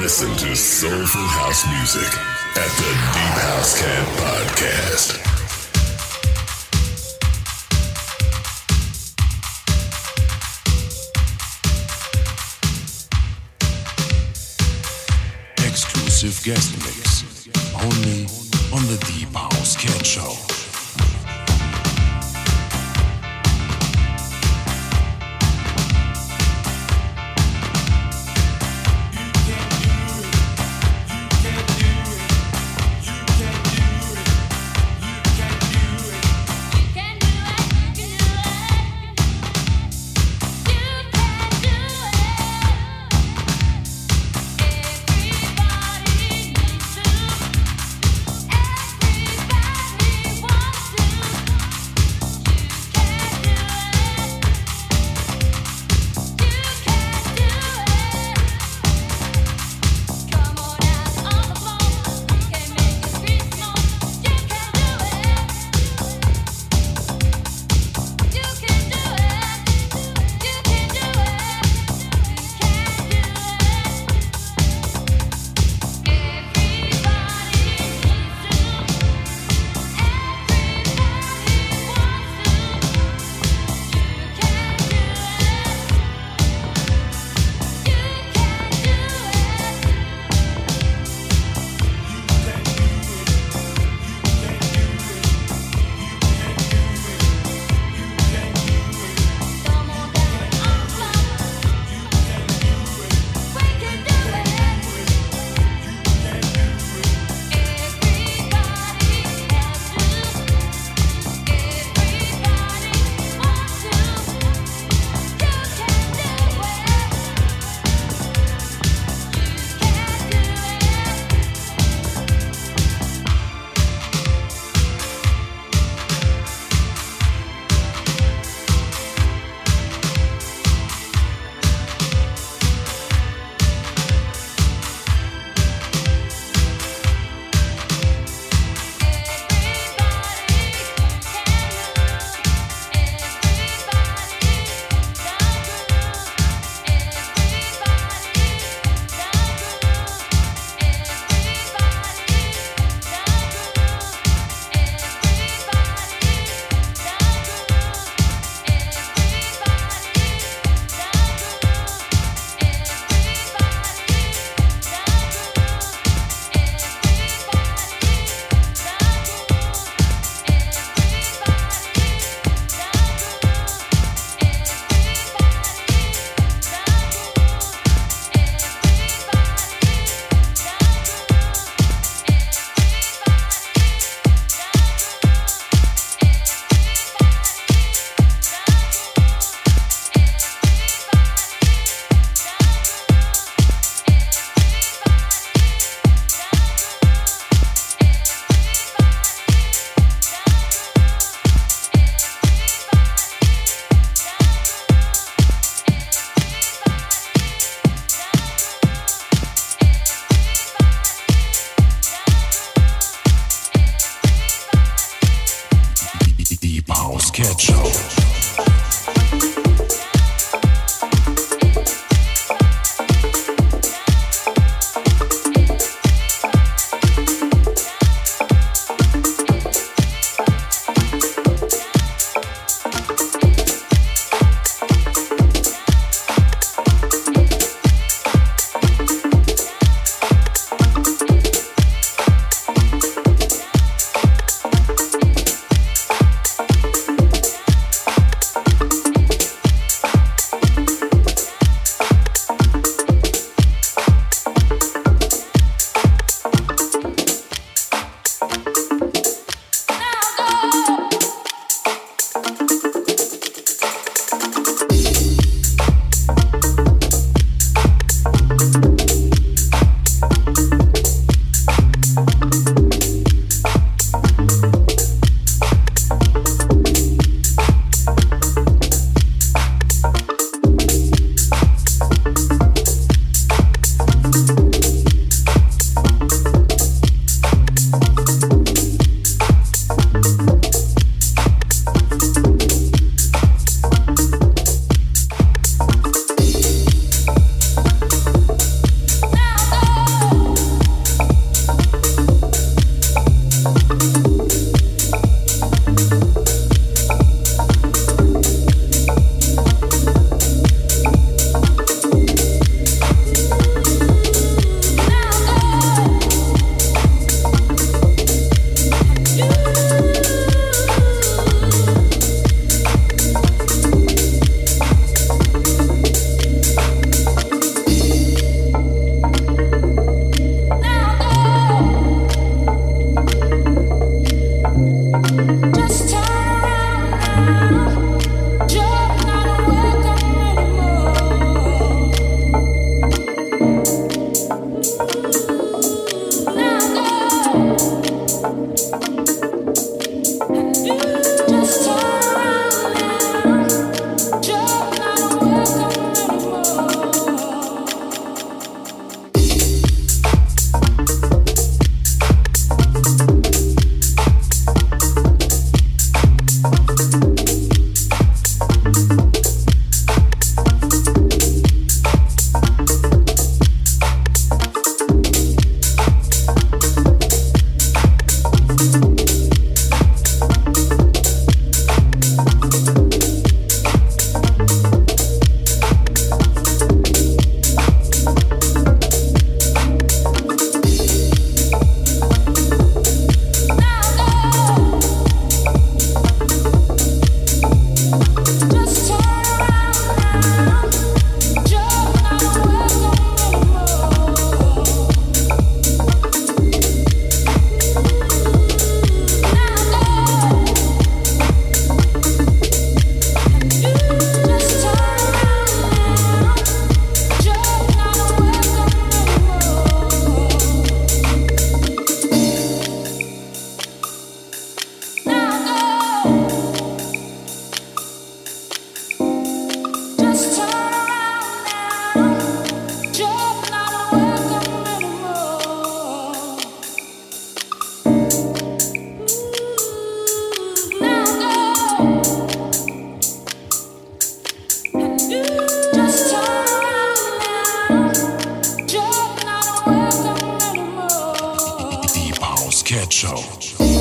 Listen to soulful house music at the Deep House Cat Podcast. Exclusive guest mix only on the Deep House Cat Show. Show.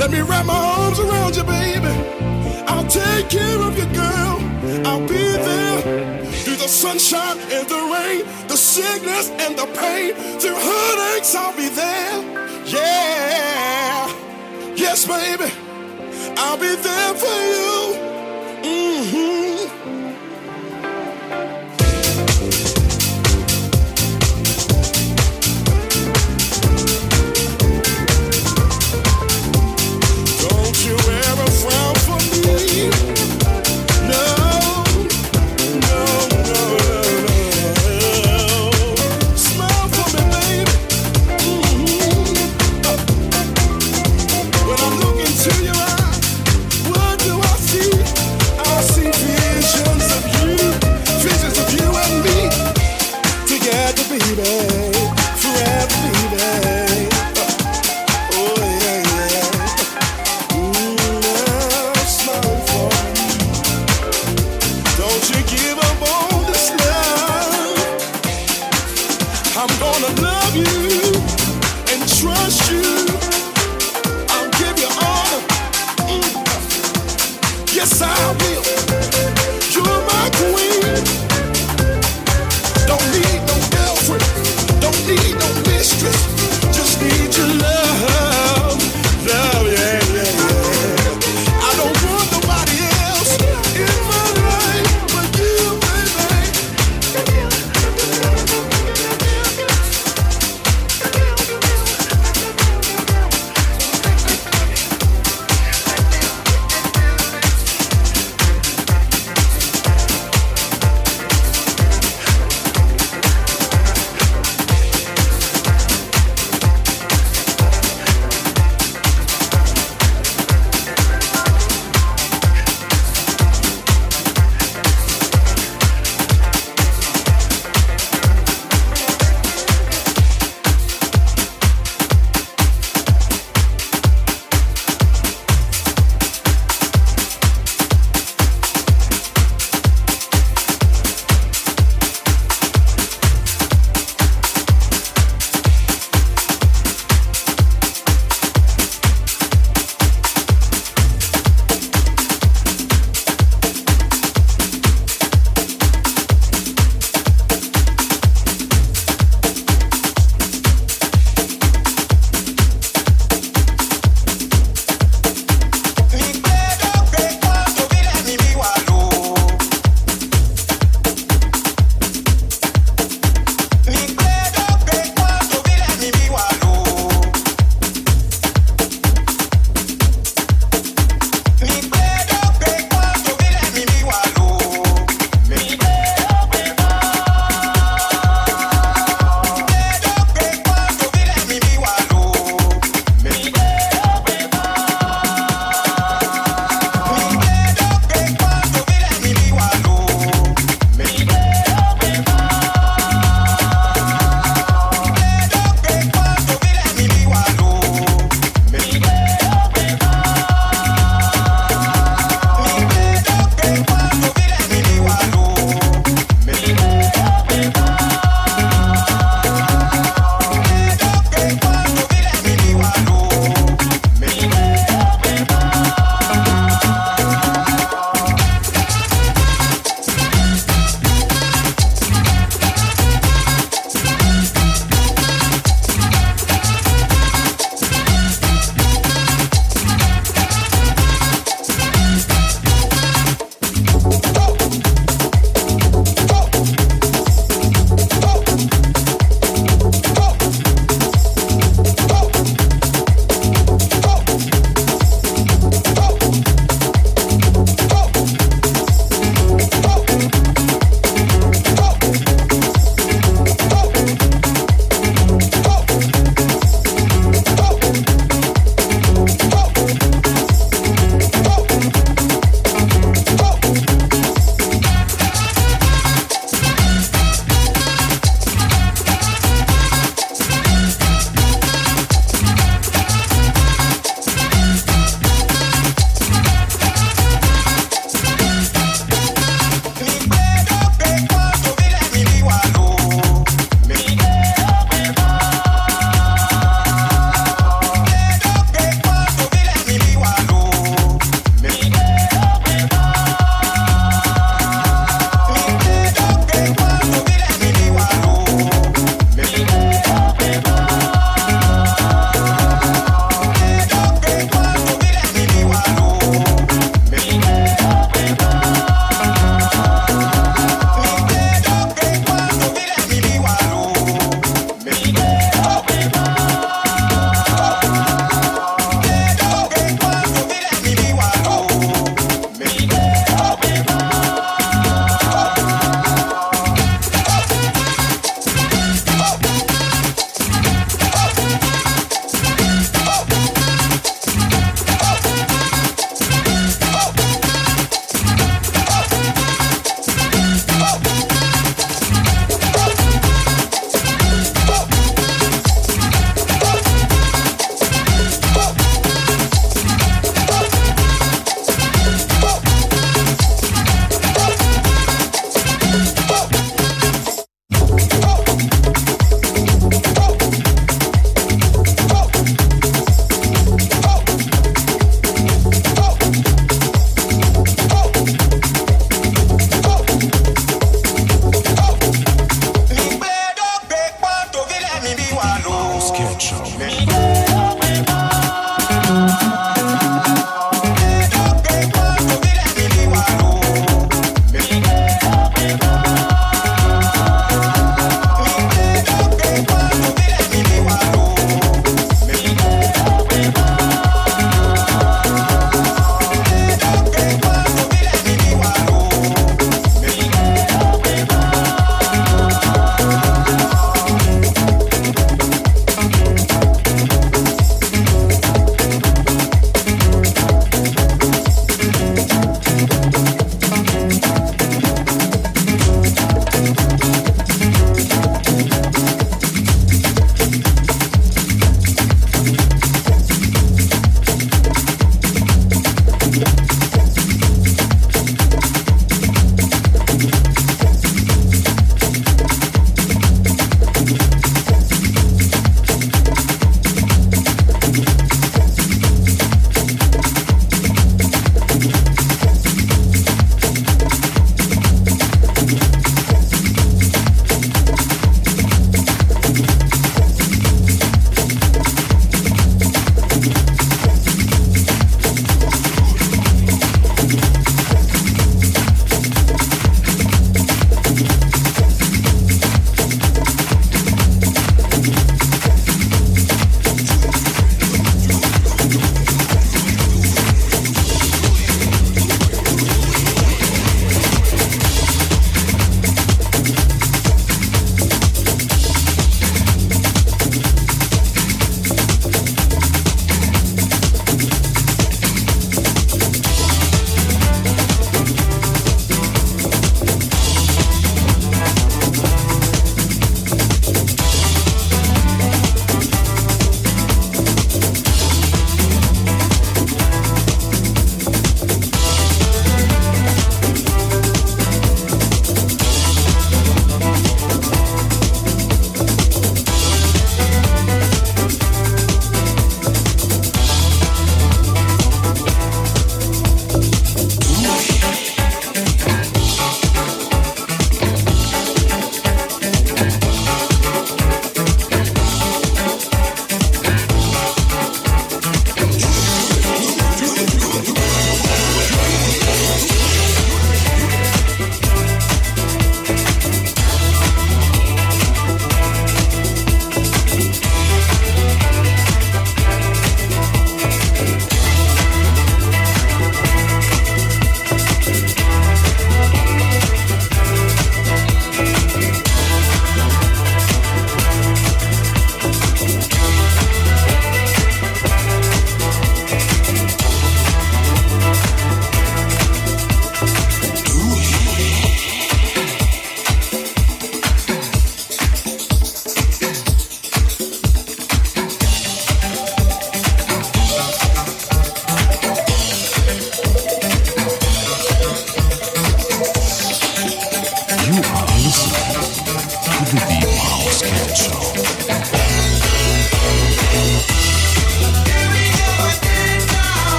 Let me wrap my arms around you, baby. I'll take care of you, girl. I'll be there through the sunshine and the rain, the sickness and the pain, through heartaches. I'll be there. Yeah, yes, baby. I'll be there for you.